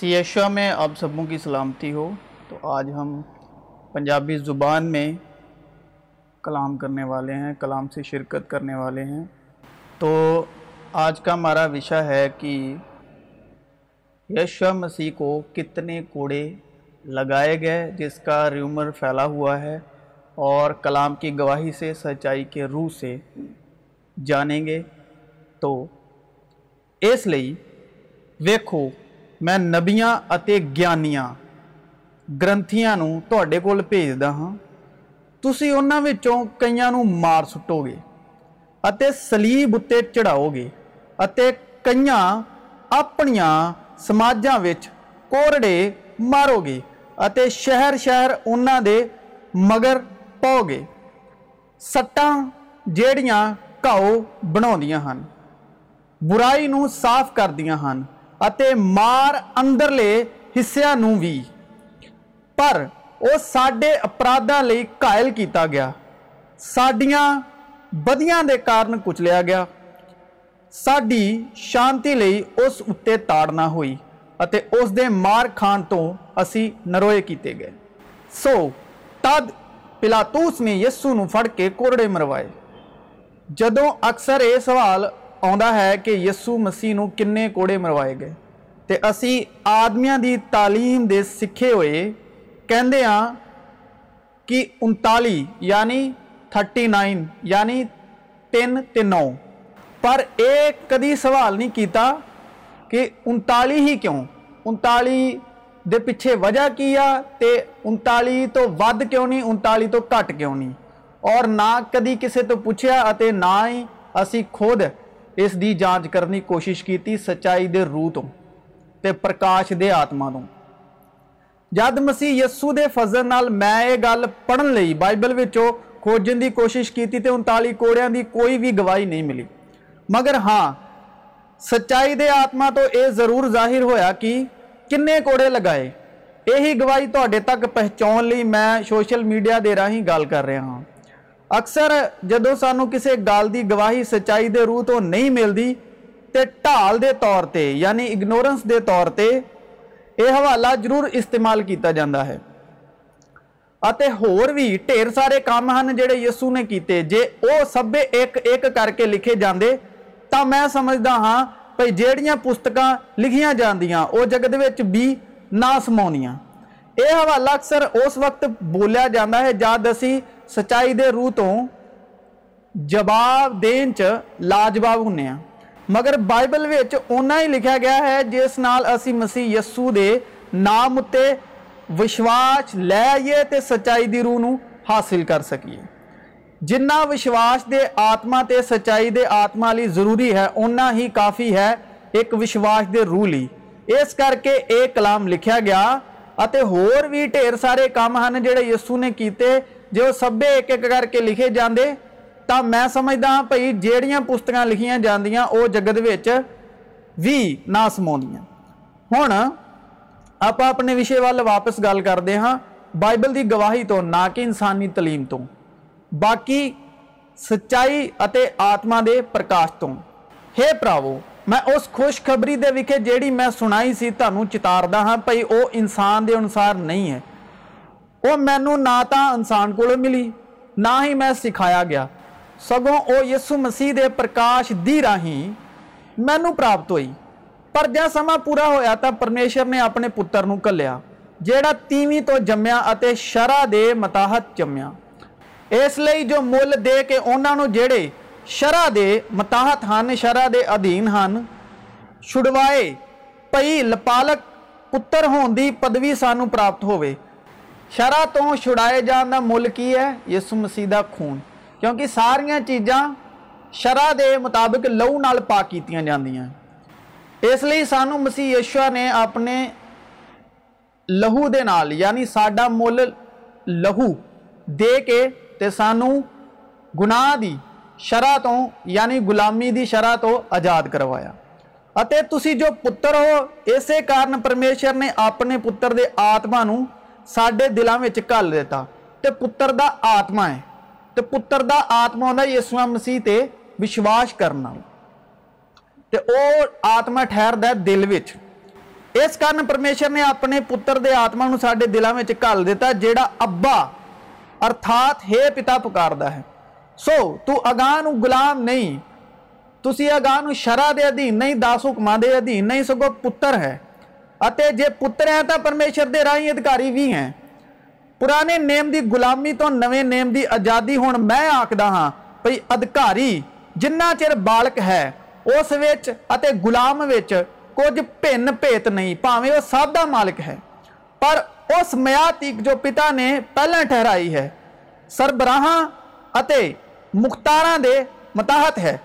سی ایشا میں آپ سبوں کی سلامتی ہو۔ تو آج ہم پنجابی زبان میں کلام کرنے والے ہیں، کلام سے شرکت کرنے والے ہیں۔ تو آج کا ہمارا وشا ہے کہ یشا مسیح کو کتنے کوڑے لگائے گئے، جس کا ریومر پھیلا ہوا ہے اور کلام کی گواہی سے، سچائی کے روح سے جانیں گے۔ تو اس لیے ویکھو میں نبی گیانیاں گرنتیاں تڈے کوجدا ہاں تھی انہوں کئی مار سٹو گے سلیبتے چڑھاؤ گے کئی اپنیاں سماج کو مارو گے شہر شہر ان کے مگر پاؤ گے سٹاں جڑیاں کاؤ بنا برائی صاف کردیا ہیں مار ادرلے حصوں بھی پر وہ سڈے اپرادھا لیل گیا سڈیا بدیاں کارن کچلیا گیا ساری شانتی اسے تاڑ نہ ہوئی مار کھان تو اِسی نروئے کیے گئے سو تد پلاتوس نے یسو نے مروائے جدو اکثر یہ سوال ਆਉਂਦਾ ਹੈ ਕਿ ਯਿਸੂ ਮਸੀਹ ਨੂੰ ਕਿੰਨੇ ਕੋੜੇ ਮਰਵਾਏ ਗਏ ਤੇ ਅਸੀਂ ਆਦਮੀਆਂ ਦੀ تعلیم ਦੇ ਸਿੱਖੇ ਹੋਏ ਕਹਿੰਦੇ ਆ ਕਿ 39 ਯਾਨੀ 39 ਯਾਨੀ 3 ਤੇ 9 ਪਰ ਇਹ ਕਦੀ ਸਵਾਲ ਨਹੀਂ ਕੀਤਾ ਕਿ 39 ਹੀ ਕਿਉਂ 39 ਦੇ ਪਿੱਛੇ ਵਜ੍ਹਾ ਕੀ ਆ ਤੇ 39 ਤੋਂ ਵੱਧ ਕਿਉਂ ਨਹੀਂ 39 ਤੋਂ ਘੱਟ ਕਿਉਂ ਨਹੀਂ ਔਰ ਨਾ ਕਦੀ ਕਿਸੇ ਤੋਂ ਪੁੱਛਿਆ ਅਤੇ ਨਾ ਹੀ ਅਸੀਂ ਖੁਦ اس کی جانچ کرنی کوشش کی سچائی کے روح تو پرکاش دے آتما جب مسیح یسو کے فضل میں یہ گل پڑھنے بائبل و کھوجن کی کوشش کی تو انتالی کوڑیاں کی کوئی بھی گواہی نہیں ملی مگر ہاں سچائی دے آتما تو یہ ضرور ظاہر ہوا کہ کنے کوڑے لگائے یہی گواہ تے تک پہنچاؤ لی شوشل میڈیا کے راہیں گا کرا ہوں اکثر جدو سانوں کسی گل کی گواہی سچائی کے روح تو نہیں ملتی تو ٹال کے طور پہ یعنی اگنورنس کے طور پہ یہ حوالہ ضرور استعمال کیا جاتا ہے ہو سارے کام ہیں جہے یسو نے کیتے جی وہ سبھی ایک ایک کر کے لکھے جی سمجھتا ہاں بھائی جہاں پستکاں لکھیا جہ جگت بھی نہ سمایاں یہ حوالہ اکثر اس وقت بولیا جاتا ہے جب اچھی سچائی ر روح تو جواب دن چ لاجواب ہوں مگر بائبل اُنہ ہی لکھا گیا ہے جس نیسی یسو کے نام اتنے وشواس لے آئیے تو سچائی کی روح حاصل کر سکیے جنا وشواس کے آتما سچائی کے آتما لی ضروری ہے انہیں ہی کافی ہے ایک وشواس کے روح لی کلام لکھا گیا ہو سارے کام ہیں جہاں یسو نے کیتے جی وہ سبھی ایک ایک کر کے لکھے جانے تو میں سمجھتا ہاں بھائی جہاں پستکیں لکھیاں جہ جگت بھی نہ سمایا ہوں آپ اپنے وشے واپس گل کرتے ہاں بائبل کی گواہی تو نہ کہ انسانی تلیم تو باقی سچائی اور آتما کے پرکاش تو ہے پراو میں اس خوشخبری دکھے جہی میں سنائی سی تمہوں چتارتا ہاں بھائی وہ انسان کے انسار نہیں ہے وہ مینوں نہی نہ ہی میں سکھایا گیا سگوں وہ یسو مسیح پرکاش دی منوں پراپت ہوئی پر جہاں پورا ہوا تو پرمیشور نے اپنے پتر کلیا جہ تیویں تو جمیا اور شرح دے متاحت جمیا اس لیے جو مل دے کے انہوں نے جڑے شرح دے متاحت ہیں شرح کے ادھی ہیں چھڑوائے پی لپالک پتر ہون کی پدوی سانوں پراپت ہوئے شرح تو چھڑائے جان کا مل کی ہے یسو مسیح کا خون کیونکہ سارا چیزاں شرح کے مطابق لہو نال پا کی جس لی سانسی یشو نے اپنے لہو دعی سا مل لہو دے کے سانوں گناہ شرح تو یعنی گلامی کی شرح تو آزاد کروایا تھی جو پتر ہو اسی کارن پرمیشور نے اپنے پتر کے آتما سڈے دلوں كال دیتا پر آتما ہے تو پرا آتما ہونا یسواں مسیح وشواس كرنا تو آتما ٹھہردا ہے دل و اس كارن پرمیشور نے اپنے پتر دے آتما دلوں میں كال دیتا جہا ابا ارتھات ہے پتا پکارہ ہے سو تو اگاں گلام نہیں تھی اگاں شرح دن نہیں داس حكم نہیں سگو پتر ہے اور جی پتر ہیں تو پرمیشور رائے ادھکاری بھی ہیں پرانے نیم کی گلابی تو نیم کی آزادی ہو آخر ہاں بھائی ادکاری جنا چر بالک ہے اس غلام کچھ بھن بےت نہیں پاویں وہ سب کا مالک ہے پر اس میاتی جو پتا نے پہلے ٹہرائی ہے سربراہ مختارا کے متاحت ہے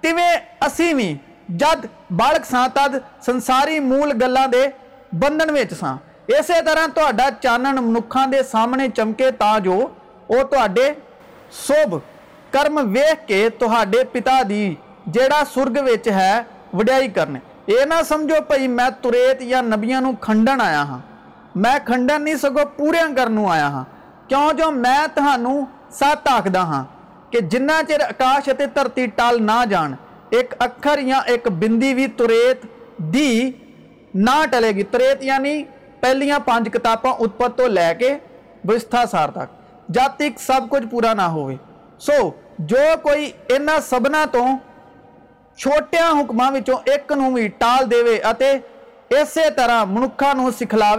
تمے ابھی بھی جد بالک س تدساری مول گلوں کے بندن ویچ سا اس طرح تا چانن منکھا کے سامنے چمکے تا جو وہ توب کرم ویخ کے تے پتا جا سرگ ہے وڈیائی کرن یہ نہ سمجھو پی میں توریت یا نبیاں کنڈن آیا ہاں میں کنڈن نہیں سگوں پوریا کرایا ہاں کیوں جو میں سات آخدہ ہاں کہ جنا چر آکاش دھرتی ٹال نہ جان ایک اکر یا ایک بندی بھی توریت دی نہ ٹلے گی تریت یعنی پہلے پانچ کتابوں اتپر تو لے کے بسا سار تک جب تک سب کچھ پورا نہ ہو سو جو کوئی یہاں سبنوں کو چھوٹیا حکمان ایک نیٹال اس طرح منکھا نکھلا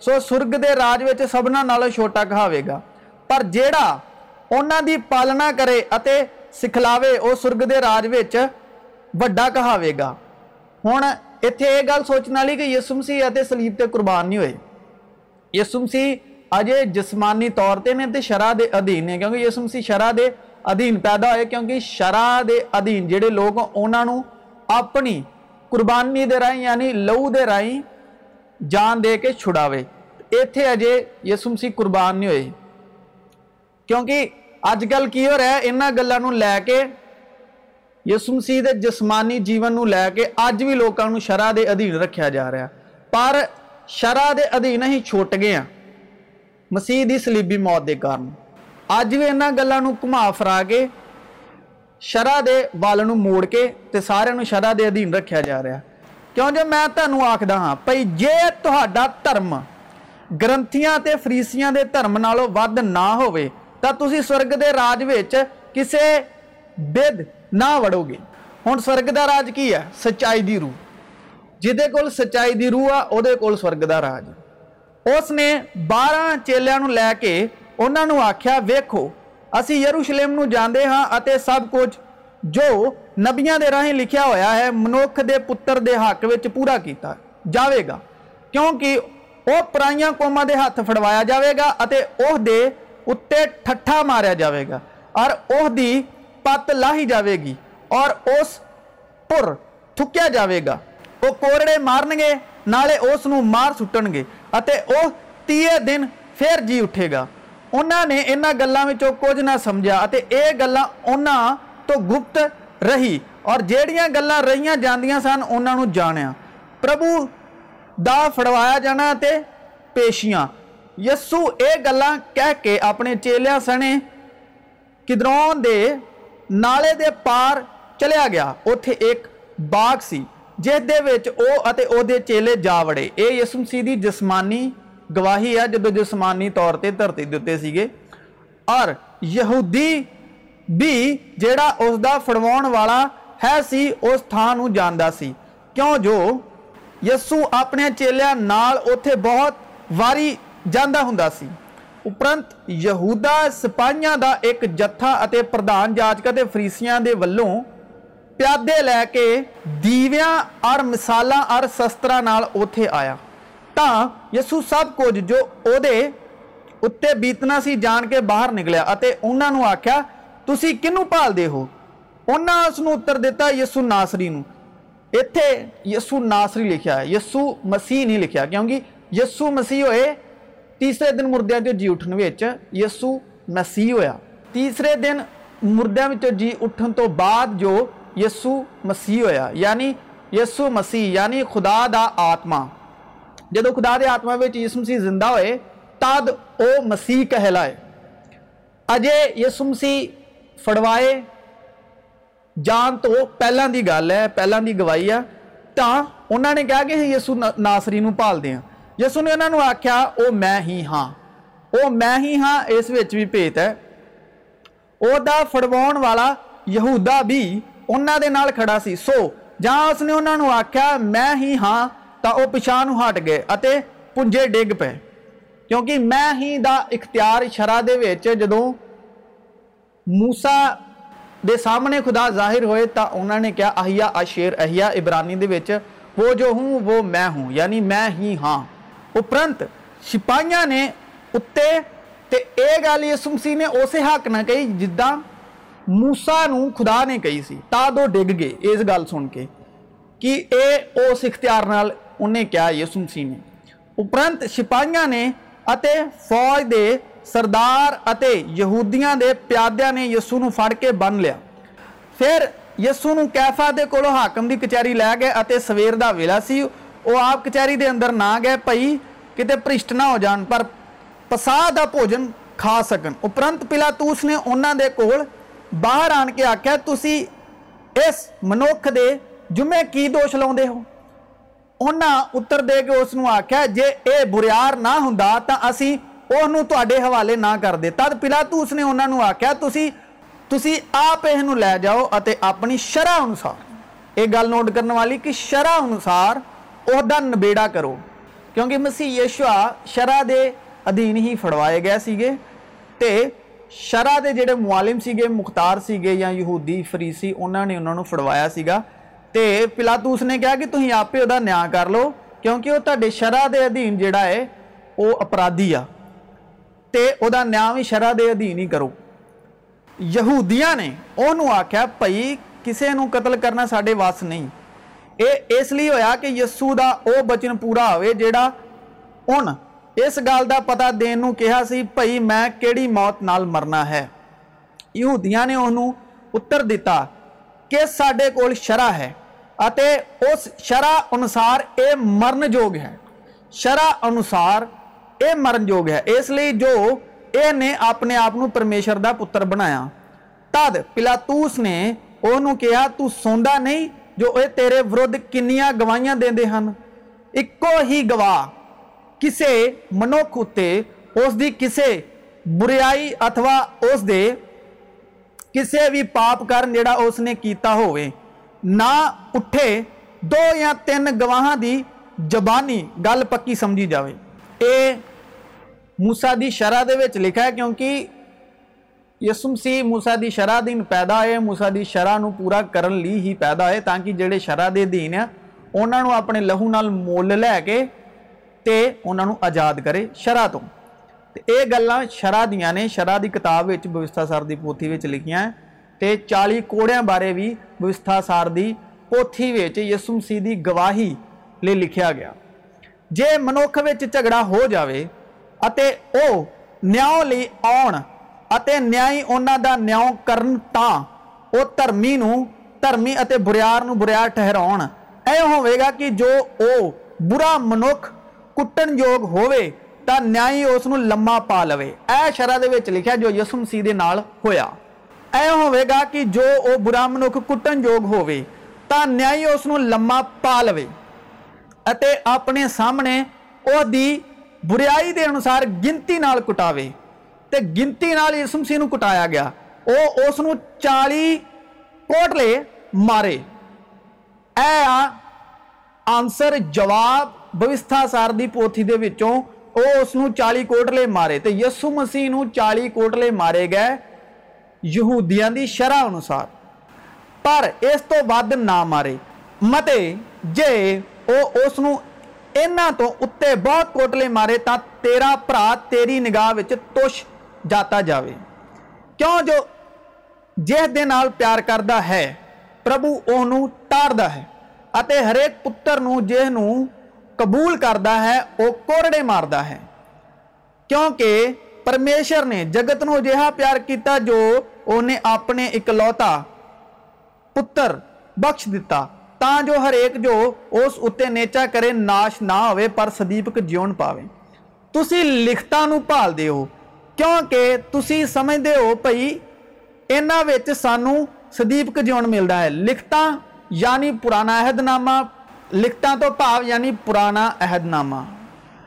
سو سرگ دبنوں چھوٹا کہاگ گا پر جا دینا کرے سکھلا سرگ دا کہ ہوں اتنے یہ گل سوچنے والی کہ یسمسی اتنے سلیب سے قربان نہیں ہوئے یسم سی اجے جسمانی طور پہ نہیں شرح کے ادھی نے کیونکہ یسم سی شرح کے ادھی پیدا ہوئے کیونکہ شرح کے ادھی جہے لوگ انہوں نے اپنی قربانی کے رائے یعنی لہو دیر جان دے کے چڑا اتنے اجے یسم سی قربان نہیں ہوئی کیونکہ اچھا ہے انہیں گلوں کو لے کے یس مسیح جسمانی جیون نا کے اج بھی لوگوں شرح کے ادھی رکھا جا رہا پر شرح کے ادھی اہ چھٹ گئے مسیحی سلیبی موت کے کارن اج بھی انہیں گلوں گھما فرا کے شرح کے بلوں موڑ کے سارے شرح کے ادھی رکھا جا رہا کیوں جی میں تعلق آخدہ ہاں بھائی جی تا دھرم گرنتیاں فریسیاں درم نالوں ود نہ ہوگ کے راج کسی بدھ نہڑو گے ہوں سورگ کا راج کی ہے سچائی کی روح جی کو سچائی کی روح آ وہ سورگ کا راج اس نے بارہ چیلیاں لے کے انہوں نے آخیا ویخو ابھی یروشلیمے ہاں سب کچھ جو نبیاں راہیں لکھا ہوا ہے منک کے پرک پورا جائے گا کیوںکہ وہ پرائیاں قوموں کے ہاتھ فڑوایا جائے گا اور اس کے اتنے ٹھا مارا جائے گا اور اس پت لاہی جاوے گی اور اس پر تھکیا جاوے گا۔ وہ کوڑے مارن گے نالے اس نو مار سٹنگ گے او تیئے دن پھر جی اٹھے گا۔ انہوں نے انہیں گلوں میں کچھ نہ سمجھا اتے اے یہ گل تو گپت رہی اور جیڑیاں گلان رہیاں جاندیاں سن انہوں نو جانا پربھو دا فڑوایا جانا تے پیشیاں۔ یسو اے گلا کہہ کے اپنے چیلیاں سنے کدرو دے نالے دے پار چلیا گیا اتنے ایک باغ سی جس درچے چیلے جا وڑے یہ یسم سی جسمانی گواہی ہے جب جسمانی طور پہ دھرتی دیتے سکے اور یہودی بھی جڑا اس کا فڑو والا ہے سی اس تھان جانا سی کیوں جو یسو اپنے چیلیا بہت واری جانا ہوں اپرنت یہدا سپاہیوں کا ایک جتھا پردھان یاچ کا فریسیاں ولو پیادے لے کے دیویا آر مسالہ آر شستر آیا تو یسو سب کچھ جوتنا سی جان کے باہر نکلے انہوں نے آخیا تھی کنوں پالتے ہو انہیں استر دتا یسوناسری اتنے یسوناسری لکھا ہے یسو مسیح نہیں لکھا کیوںکہ یسو مسیح تیسرے دن مردیاں جو جی اٹھن ویچ یسو مسیح ہویا تیسرے دن مردیاں جو جی اٹھن تو بعد جو یسو مسیح ہویا یعنی یسو مسیح یعنی خدا دا آتما جدو خدا دے آتما ویچ یسو مسیح زندہ ہوئے تاد او مسیح کہلائے اجے یسو مسیح فڑوائے جان تو پہلا دی گل ہے پہلے کی گوئی ہے تو انہوں نے کہا کہ یسو ن ناسری نالتے ہیں ਯਿਸੂ ਨੇ ਉਹਨਾਂ ਨੂੰ ਆਖਿਆ ਉਹ ਮੈਂ ਹੀ ਹਾਂ ਉਹ ਮੈਂ ਹੀ ਹਾਂ ਇਸ ਵਿੱਚ ਵੀ ਭੇਤ ਹੈ ਉਹਦਾ ਫੜਵਾਉਣ ਵਾਲਾ ਯਹੂਦਾ ਵੀ ਉਹਨਾਂ ਦੇ ਨਾਲ ਖੜਾ ਸੀ ਸੋ ਜਾਂ ਉਸਨੇ ਉਹਨਾਂ ਨੂੰ ਆਖਿਆ ਮੈਂ ਹੀ ਹਾਂ ਤਾਂ ਉਹ ਪਿਛਾਂ ਨੂੰ ਹਟ ਗਏ ਅਤੇ ਪੁੰਜੇ ਡਿੱਗ ਪਏ ਕਿਉਂਕਿ ਮੈਂ ਹੀ ਦਾ ਇਖਤਿਆਰ ਸ਼ਰਾ ਦੇ ਵਿੱਚ ਜਦੋਂ موسا ਦੇ ਸਾਹਮਣੇ ਖੁਦਾ ਜ਼ਾਹਿਰ ਹੋਏ ਤਾਂ ਉਹਨਾਂ ਨੇ ਕਿਹਾ ਅਹੀਆ ਅਸ਼ੇਰ ਅਹੀਆ ਇਬਰਾਨੀ ਦੇ ਵਿੱਚ ਉਹ ਜੋ ਹੂੰ ਉਹ ਮੈਂ ਹੂੰ ਯਾਨੀ ਮੈਂ ਹੀ ਹਾਂ ਉਪਰੰਤ ਸਿਪਾਹੀਆਂ ਨੇ ਉੱਤੇ ਤੇ ਇਹ ਗੱਲ ਯਿਸੂ ਮਸੀਹ ਨੇ ਉਸੇ ਹੱਕ ਨਾਲ ਕਹੀ ਜਿੱਦਾਂ موسا ਨੂੰ ਖੁਦਾ ਨੇ ਕਹੀ ਸੀ ਤਾਂ ਦੋ ਡਿੱਗ ਗਏ ਇਸ ਗੱਲ ਸੁਣ ਕੇ ਕਿ ਇਹ ਉਸ ਇਖਤਿਆਰ ਨਾਲ ਉਹਨੇ ਕਿਹਾ ਯਿਸੂ ਮਸੀਹ ਨੇ ਉਪਰੰਤ ਸਿਪਾਹੀਆਂ ਨੇ ਅਤੇ ਫੌਜ ਦੇ ਸਰਦਾਰ ਅਤੇ ਯਹੂਦੀਆਂ ਦੇ ਪਿਆਦਿਆਂ ਨੇ ਯਿਸੂ ਨੂੰ ਫੜ ਕੇ ਬੰਨ ਲਿਆ ਫਿਰ ਯਿਸੂ ਨੂੰ ਕੈਫਾ ਦੇ ਕੋਲੋਂ ਹਾਕਮ ਦੀ ਕਚਹਿਰੀ ਲੈ ਗਏ ਅਤੇ ਸਵੇਰ ਦਾ ਵੇਲਾ ਸੀ وہ آپ کچہری اندر نہ گئے پی کتنے پرشت نہ ہو جان پر پسا پوجن کھا سکن اپرنت پلا تو اس نے انہ دے کول باہر آن کے آکھا آخیا تھی اس منوک دے جمے کی دوش ہو انہ اتر دے کے اس نے آکھا ہے جے اے بریار نہ ہوں تو اڈے حوالے نہ کر دے تب پلا تو اس نے انہ انہوں نے آخیا تھی تھی آپ اہنو لے جاؤ اتے اپنی شرعہ انسار ایک گال نوٹ کرنے والی کہ شرح انسار اس کا نبیڑا کرو کیونکہ مسیح شاہ شرح کے ادھین ہی فڑوائے گئے سکے تو شرح کے جڑے مالم سب مختار سب یا یہودی فرین نے انہوں نے فڑوایا سا تو پلاتوس نے کہا کہ تھی آپ ہی نیا کر لو کیونکہ وہ تی شرح کے ادھی جہاں ہے وہ اپرادھی آیا بھی شرح کے ادھی ہی کرو یود نے وہ آخیا پائی کسی قتل کرنا سارے وس نہیں اس لیے ہوا کہ یسو کا وہ بچن پورا ہوئے جا اس گل کا پتا دن کہا کہ بھائی میں کہڑی موت نال مرنا ہے یو دیا نے استر دے کو شرح ہے اس شرح انوسار یہ مرنجوگ ہے شرح انوسار یہ مرنجوگ ہے اس لیے جو یہ اپنے آپ پرمیشور کا پتر بنایا تب پلاتوس نے اس ت ਜੋ ਇਹ ਤੇਰੇ ਵਿਰੁੱਧ ਕਿੰਨੀਆਂ ਗਵਾਹੀਆਂ ਦਿੰਦੇ ਹਨ ਇੱਕੋ ਹੀ ਗਵਾਹ ਕਿਸੇ ਮਨੁੱਖ ਉੱਤੇ ਉਸ ਦੀ ਕਿਸੇ ਬੁਰੀਾਈ ਅਥਵਾ ਉਸ ਦੇ ਕਿਸੇ ਵੀ ਪਾਪ ਕਰਨ ਜਿਹੜਾ ਉਸ ਨੇ ਕੀਤਾ ਹੋਵੇ ਨਾ ਉੱਠੇ ਦੋ ਜਾਂ ਤਿੰਨ ਗਵਾਹਾਂ ਦੀ ਜ਼ਬਾਨੀ ਗੱਲ ਪੱਕੀ ਸਮਝੀ ਜਾਵੇ ਇਹ موسی ਦੀ ਸ਼ਰ੍ਹਾ ਦੇ ਵਿੱਚ ਲਿਖਿਆ ਹੈ ਕਿਉਂਕਿ یسم سی موسا کی شرح دین پیدا ہوئے موسا کی شرح کو پورا کرن ہی پیدا ہوئے تاکہ جہے شرح کے ادھی ہے انہوں نے اپنے لہو نال مول لے کے انہوں آزاد کرے شرح تو یہ گلو شرح دیا نے شرح کی کتاب بوسھا سارے پوتھی لکھیاں تو چالی کوڑیا بارے بھی بوستھا سار پوتھی یسم سی گواہی لے لکھا گیا جی منکا ہو جائے وہ نیاؤ ل نیائی نیا کر ٹہرا ہوگا کہ جو وہ برا منک کٹن یوگ ہوا نیائی اس کو لما پا لے ای شرح لکھا جو یسم سی دال ہوا ای ہوئے گا کہ جو وہ برا منک کٹن یوگ ہوا نیائی اس لما پا لے اپنے سامنے اس بریائی کے انوسار گنتی کٹا گنتیس مسی کٹایا گیا اس چالی کوٹلے مارے جب بوسا سر پوتھی چالی لے مارے یسو مسیح چالی کوٹلے مارے گئے یہودیاں کی شرح انوسار پر اس تو بعد نہ مارے مت جسے بہت کوٹلے مارے توری نگاہ جائے کیوں جو جی پیار کرتا ہے پربھوار ہے قبول کرتا ہے مار ہے کہ پرمیشر نے جگت نجہ پیار کیتا جو انہیں اپنے اکلوتا پتر بخش دا جو ہرک جو اس نیچا کرے ناش نہ ہو سدیپک جیون پاوے تسی لکھتا نالد کیونکہ تھی سمجھتے ہو پائی یہاں سانوں سدیپک جیون ملتا ہے لکھتیں یعنی پرانا عہدنامہ لکھتا تو بھاو یعنی پرانا عہدنامہ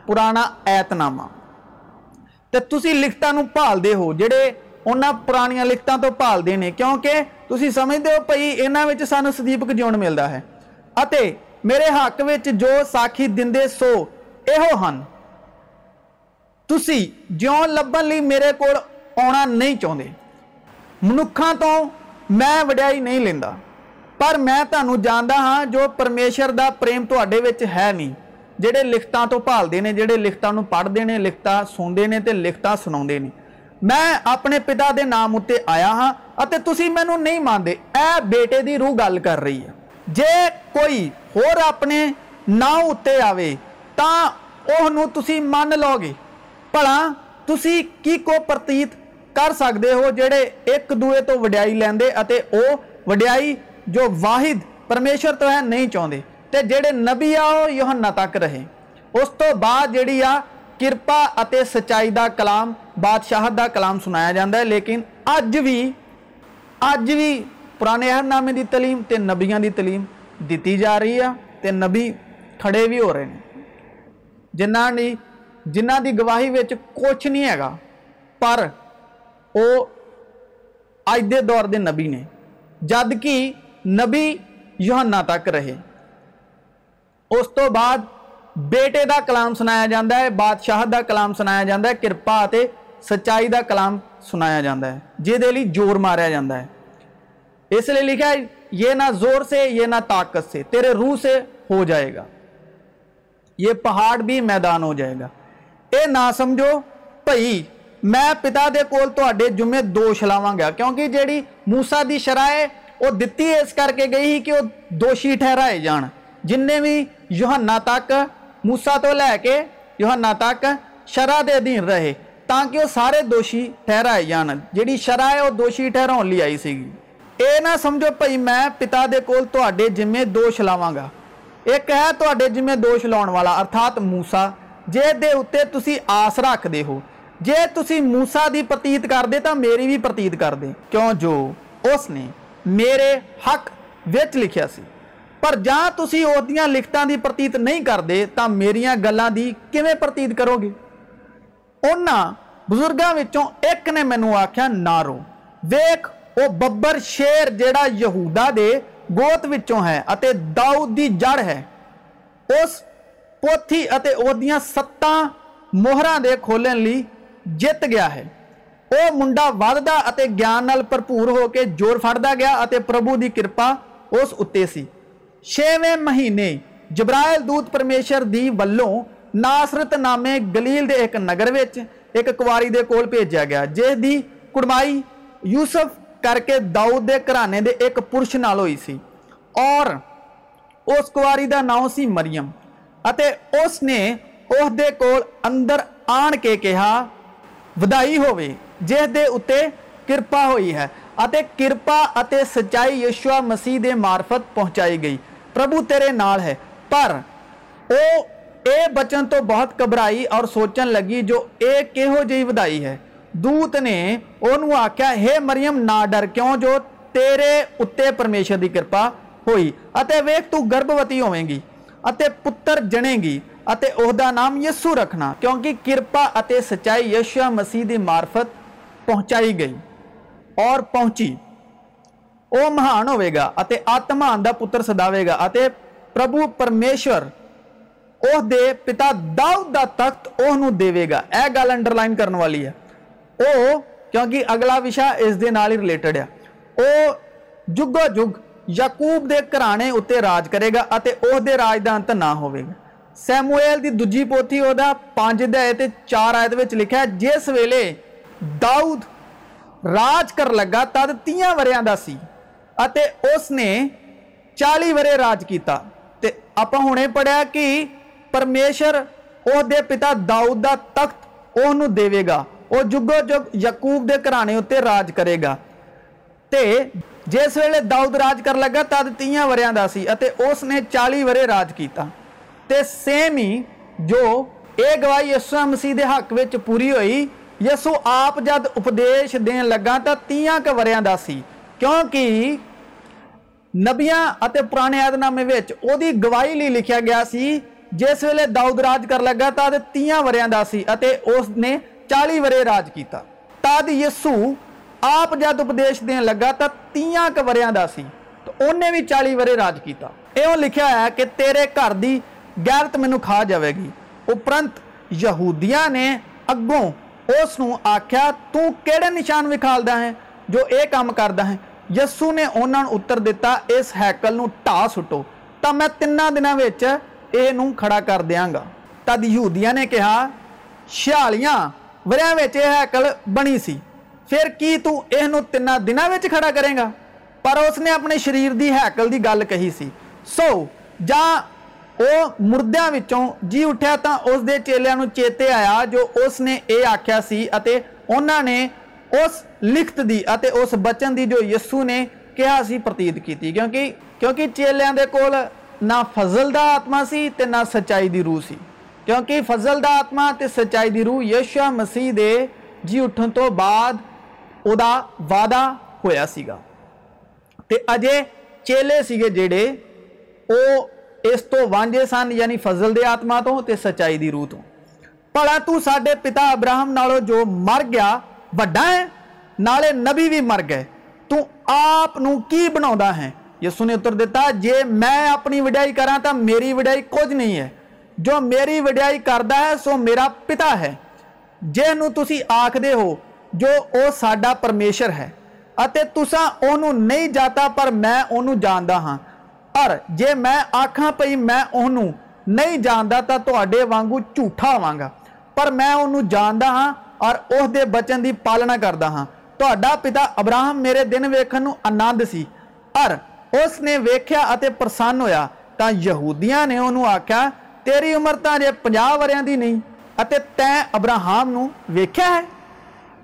پرانا ایتنامہ تو تھی لکھتانوں پالتے ہو جڑے ان پر لکھتوں تو پالتے ہیں کیوں کہ تھی سمجھتے ہو پی یہاں سان سیپک جیو ملتا ہے میرے حقوق دے سو یہ ج ل لب میرے کو آنا نہیں چاہتے منکوں کو میں وڈیائی نہیں لگتا پر میں تعمیر جانتا ہاں جو پرمیشور کا پرم تھے ہے نہیں جے لکھتان تو پالتے ہیں جہے لکھتوں پڑھتے ہیں لکھتا سنتے ہیں تو لکھتا سنا میں اپنے پتا کے نام اتنے آیا ہاں تیوں نہیں مانتے یہ بےٹے کی روح گل کر رہی ہے جی کوئی ہونے ناؤ اتنے آئے تو اس من لو گے پلا پرتیت کر سکتے ہو جہے ایک دوئے تو وڈیائی لینے اور وہ وڈیائی جو واحد پرمیشور تو ہے نہیں چاہتے تو جہے نبی آ وہ یوہنا تک رہے اس بعد جہی آ کرپا سچائی کا کلام بادشاہ کا کلام سنایا جا لیکن اب بھی اج بھی پرانے اہم نامے کی تلیم تو نبیا کی تلیم دیتی جا رہی آ نبی کھڑے بھی ہو رہے ہیں جہاں جنہ دی گواہی ویچ کچھ نہیں ہے گا پر او آج دے دور دے نبی نے جد کی نبی یوہانا تک رہے اس تو بعد بیٹے دا کلام سنایا جاندہ ہے بادشاہ دا کلام سنایا جاندہ ہے کرپا آتے سچائی دا کلام سنایا جاندہ جا جی زور ماریا اس لیے لکھا ہے یہ نہ زور سے یہ نہ طاقت سے تیرے روح سے ہو جائے گا یہ پہاڑ بھی میدان ہو جائے گا اے نا سمجھو پئی میں پتا دے کول تو اڈے جمعے دو شلاواں گیا کیونکہ جیڑی موسیٰ دی شرائے وہ وہ دھی کر کے گئی ہی کہ وہ دوشی ٹھہرائے جان جنے بھی یوہانہ تک موسیٰ تو لے کے یوہانا تک شرائے دے دین رہے تاکہ وہ سارے دوشی ٹھہرائے جان جی شرح ہے وہ دوشی ٹہراؤ سمجھو پئی میں پتا دے کول تو اڈے جمعے دو شلاواں گا ایک ہے تو اڈے جمعے دو لاؤ والا ارثات موسیٰ جی تس رکھتے ہو جی موسا کی پرتیت کرتے تو پرتیت کرتے حقیہ پر جب نہیں کرتے تو میری گلوں کی کم پرتیت کرو گے ان بزرگوں نے مینو آخر نارو ویخ وہ ببر شیر جہاں یہوا کے گوتوں ہے داؤدی جڑ ہے اس پوتھی استہ موہرا دے کھولنے جیت گیا ہے وہ منڈا ودھتا اور گیان بھرپور ہو کے جوڑ فڑتا گیا پربھو کی کرپا اس اتنے سی چھویں مہینے جبرائل دودت پرمیشر دی واسرت نامے گلیل کے ایک نگر کری کوجا گیا جس کی کڑمائی یوسف کر کے داؤد کے گھرانے کے ایک پرش نال ہوئی سی اور اس کواری کا نام سی مریم اس نے اسدر آن کے کہا ودائی ہوے جس کے اتنے کرپا ہوئی ہے کرپا سچائی یشوا مسیح مارفت پہنچائی گئی پربھو تیرے ہے پر وہ یہ بچن تو بہت گھبرائی اور سوچنے لگی جو یہ کہہ جی ودائی ہے دودت نے اسیا ہے مریم نہ ڈر کیوں جو تیرے اتنے پرمیشور کی کرپا ہوئی ویخ تربتی ہو پتر جنے گی اس کا نام یسو رکھنا کیونکہ کرپا اور سچائی یسو مسیح مارفت پہنچائی گئی اور پہنچی وہ مہان ہوگا ات مہان کا پتر سدگا پربھو پرمیشور اس کے پتا دخت اسے گا یہ گل اینڈر لائن کرنے والی ہے وہ کیونکہ اگلا وشا اسلیٹڈ ہے وہ جگو جگ یقوب کے گھرنے اتنے راج کرے گا اسے نہ ہو سیمویل چار آیت لکھا جس ویل داؤد راج کر لگا تئیں وریا کا چالی ورے راج کیا ہوں یہ پڑھیا کہ پرمےشور اس پتا داؤد کا تخت اسے گا۔ اور جگو جگ یقوب کے گھرنے اتنے راج کرے گا۔ جس ویلے داؤد راج کر لگا تد اس نے چالی ورے راج کیا سیم ہی جو یہ گواہ یسو مسیح دے حق میں پوری ہوئی یسو آپ جد اپدیش دگا تیاں کا سی کیوںکہ نبیا پر آدن گواہی لکھا گیا جس داؤد راج کر لگا تیاں ورس نے چالی ورے راج کیا تب یسو آپ جد اد لگا تریا کا سی تو انہیں بھی چالی ورح راج کیا لکھا ہے کہ تیرے گھر کی گیرت مینو کھا جائے گی اپرنت یہودیا نے اگوں اس کو آخر تڑے نشان وکھالدہ ہے جو یہ کام کردہ ہے یسو نے انہوں اتر دتا اسکل ٹاہ سٹو تو میں تین دنوں یہ کھڑا کر دیا گا تہوی نے کہا چھیالی ورکل بنی سی پھر کی تین ویچ کھڑا کریں گا پر اس نے اپنے شریر دی ہے اکل دی گال کہی سی سو جا او مردیاں مردہ جی اٹھیا تا اس دے چیلیا نو چیتے آیا جو اس نے اے آکھیا سی اتے انہ نے اس لکھت دی اتے اس بچن دی جو یسو نے کیا سی پرتید کی تھی کیونکہ کیونکہ چیلیا دے کول نہ فضل دا آتما سی تے نہ سچائی دی روح سی کیونکہ فضل دا آتما تے سچائی دی روح یشو مسیح دے جی اٹھن تو بعد وعدہ ہوا سا اجے چیلے سکے جڑے وہ اس کو وانجے سن یعنی فضل د آتما تو سچائی کی روح تو پلا تے پتا ابراہم نال جو مرگا وڈا ہے نالے نبی بھی مرگ ہے تناس نے اتر دتا جی میں اپنی وڈیائی کرا تو میری وڈیائی کچھ نہیں ہے جو میری وڈیائی کردہ ہے سو میرا پتا ہے جنہوں تُدھے ہو جو او سڈا پرمیشر ہے تسان نہیں جاتا پر میں انہوں جانتا ہاں اور جے میں آخا پی میں انہوں نہیں جانتا تو تے وانگو جھوٹا ہوا گا پر میں انہوں جانتا ہاں اور اس بچن دی پالنا کرتا ہاں تو پتا ابراہم میرے دن ویکن آنند سی اور اس نے ویکھیا اتے پرسان ہویا تا یہودیاں نے انہوں آخیا تیری عمر تا جے پنجاہ تو اجے پناہ وی ات ابراہم ویکھیا ہے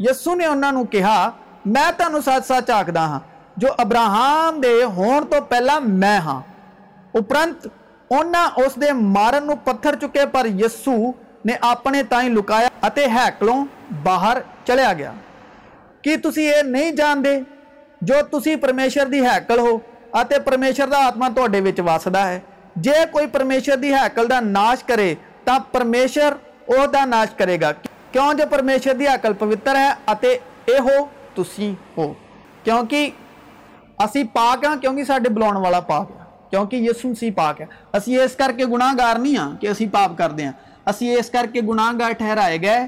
یسو نے انہوں نے کہا میں تعمیر سچ سچ آخدہ ہاں جو ابراہم کے ہون تو پہلے میں ہاں اپرنت انہیں اس کے مارنن پتھر چکے پر یسو نے اپنے تھی لکایا باہر چلیا گیا کہ تی جانتے جو تھی پرمےشور کی حکل ہوتے پرمےشور آتما تڈے وسدا ہے جی کوئی پرمشوری ہیکل کا ناش کرے تو پرمےشور اس کا ناش کرے گا کیوں جمیشور اکل پوتر ہے یہ ہو تو ہو کیونکہ ابھی پاک ہاں کیوںکہ سارے بلاؤ والا پاک ہے کیونکہ یسوسی پاک ہے ابھی اس کر کے گناگار نہیں ہاں کہ ابھی پاپ کرتے ہیں اُسی اس کر کے گناگار ٹہرائے گئے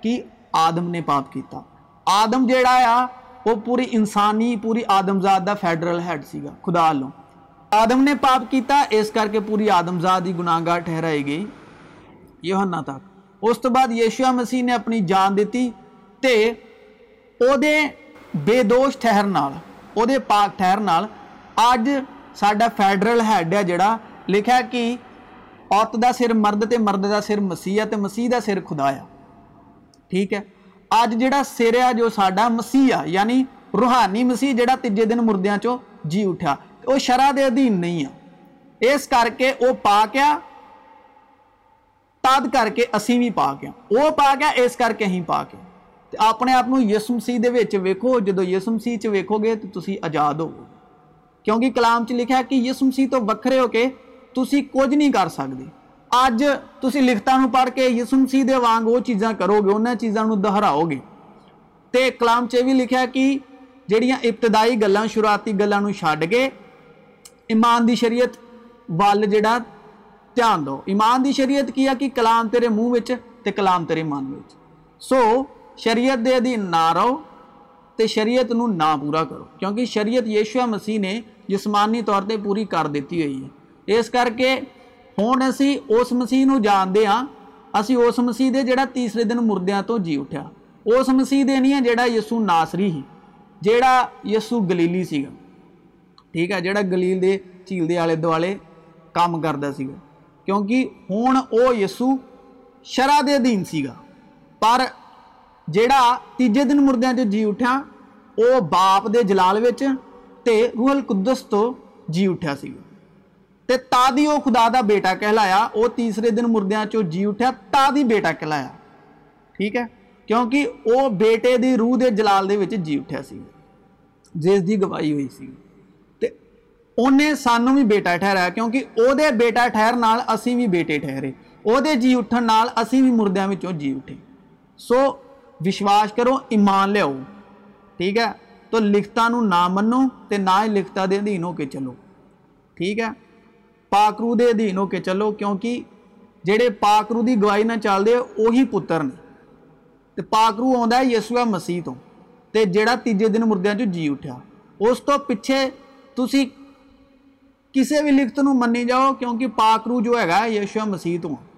کہ آدم نے پاپ کیا آدم جہاں آ وہ پوری انسانی پوری آدمزاد کا فیڈرل ہیڈ سا خدا لو آدم نے پاپ کیا اس کر کے پوری آدمزادی گناگار ٹہرائی گئی یہاں تک اس تو بعد یشوا مسیح نے اپنی جان دیتی تے او دے بے دوش ٹھہر نال او دے پاک ٹھہر نال آج سا فیڈرل ہیڈ ہے جڑا، لکھا کہ عورت دا سر مرد تے مرد دا سر مسیح تے مسیح دا سر خدا ہے۔ ٹھیک ہے؟ آج جڑا سر ہے جو ساڑا مسیح ہے یعنی روحانی مسیح جڑا تیجے دن مردیاں چو جی اٹھا، وہ شرح دے دین نہیں ہے۔ اس کر کے وہ پاک ہے تد کر کے اُسی بھی پا کے وہ پا کے اس کر کے پا کے اپنے آپ کو یسم سی کے جدو یسم سی چیکو گے تو تُن آزاد ہوم چ لکھا کہ یسم سی تو وکرے ہو کے تُن کچھ نہیں کر سکتے اج تھی لکھتا پڑھ کے یسم سی دانگ وہ چیزاں کرو گے انہیں چیزوں دہراؤ گے تو کلام سے یہ بھی لکھا کہ جہاں ابتدائی گلان شروعاتی گلوں چڈ کے ایماند شریعت و دھیان دو ایمان دی شریعت کی ہے کہ کلام تیرے منہ تے کلام تیرے من سو شریعت دے ادھین نہ رہو تے شریعت نو نا پورا کرو کیونکہ شریعت یشو مسیح نے جسمانی طور تے پوری کر دیتی ہوئی ہے اس کر کے ہون اسی اس مسیح نو جاندے ہاں اسی اس مسیح دے جڑا تیسرے دن مردیاں تو جی اٹھا اس مسیح دے نہیں ہے جڑا یسو ناصری ہی جڑا یسو گلیلی سی گا ٹھیک ہے جڑا گلیل دے چیل دے آلے دوالے کام کردہ سی گا کیونکہ ہوں وہ یسو شرح کے ادھی سا پر جا تیجے دن مردوں سے جی اٹھا وہ باپ کے جلال روح القدس تو جی اٹھا سا تا بھی وہ خدا کا بیٹا کہلایا وہ تیسرے دن مردوں سے جی اٹھا تا بھی بےٹا کہلایا۔ ٹھیک ہے؟ کیونکہ وہ بیٹے کی روح کے جلال کے جی اٹھا سا جس کی گواہی ہوئی سی انہیں سانوں بھی بےٹا ٹھہرایا کیونکہ وہٹا ٹھہرنا اُسی بھی بےٹے ٹھہرے وہ جی اٹھنے اِسی بھی مردوں میں جی اٹھے سو وشواس کرو ایمان لیاؤ ٹھیک ہے تو لکھتا منو تو نہ ہی لکھتا کے ادھین ہو کے چلو ٹھیک ہے پاکرو دین ہو کے چلو کیونکہ جہے پاکرو کی گواہی نہ چلتے وہی پتر نے تو پاکرو آتا ہے یسوا مسیح جا تیجے دن مردوں سے جی اٹھا اس پچھے تھی کسی بھی لکھتوں منی جاؤ کیونکہ پاکرو جو ہے گا یشو تو ہوں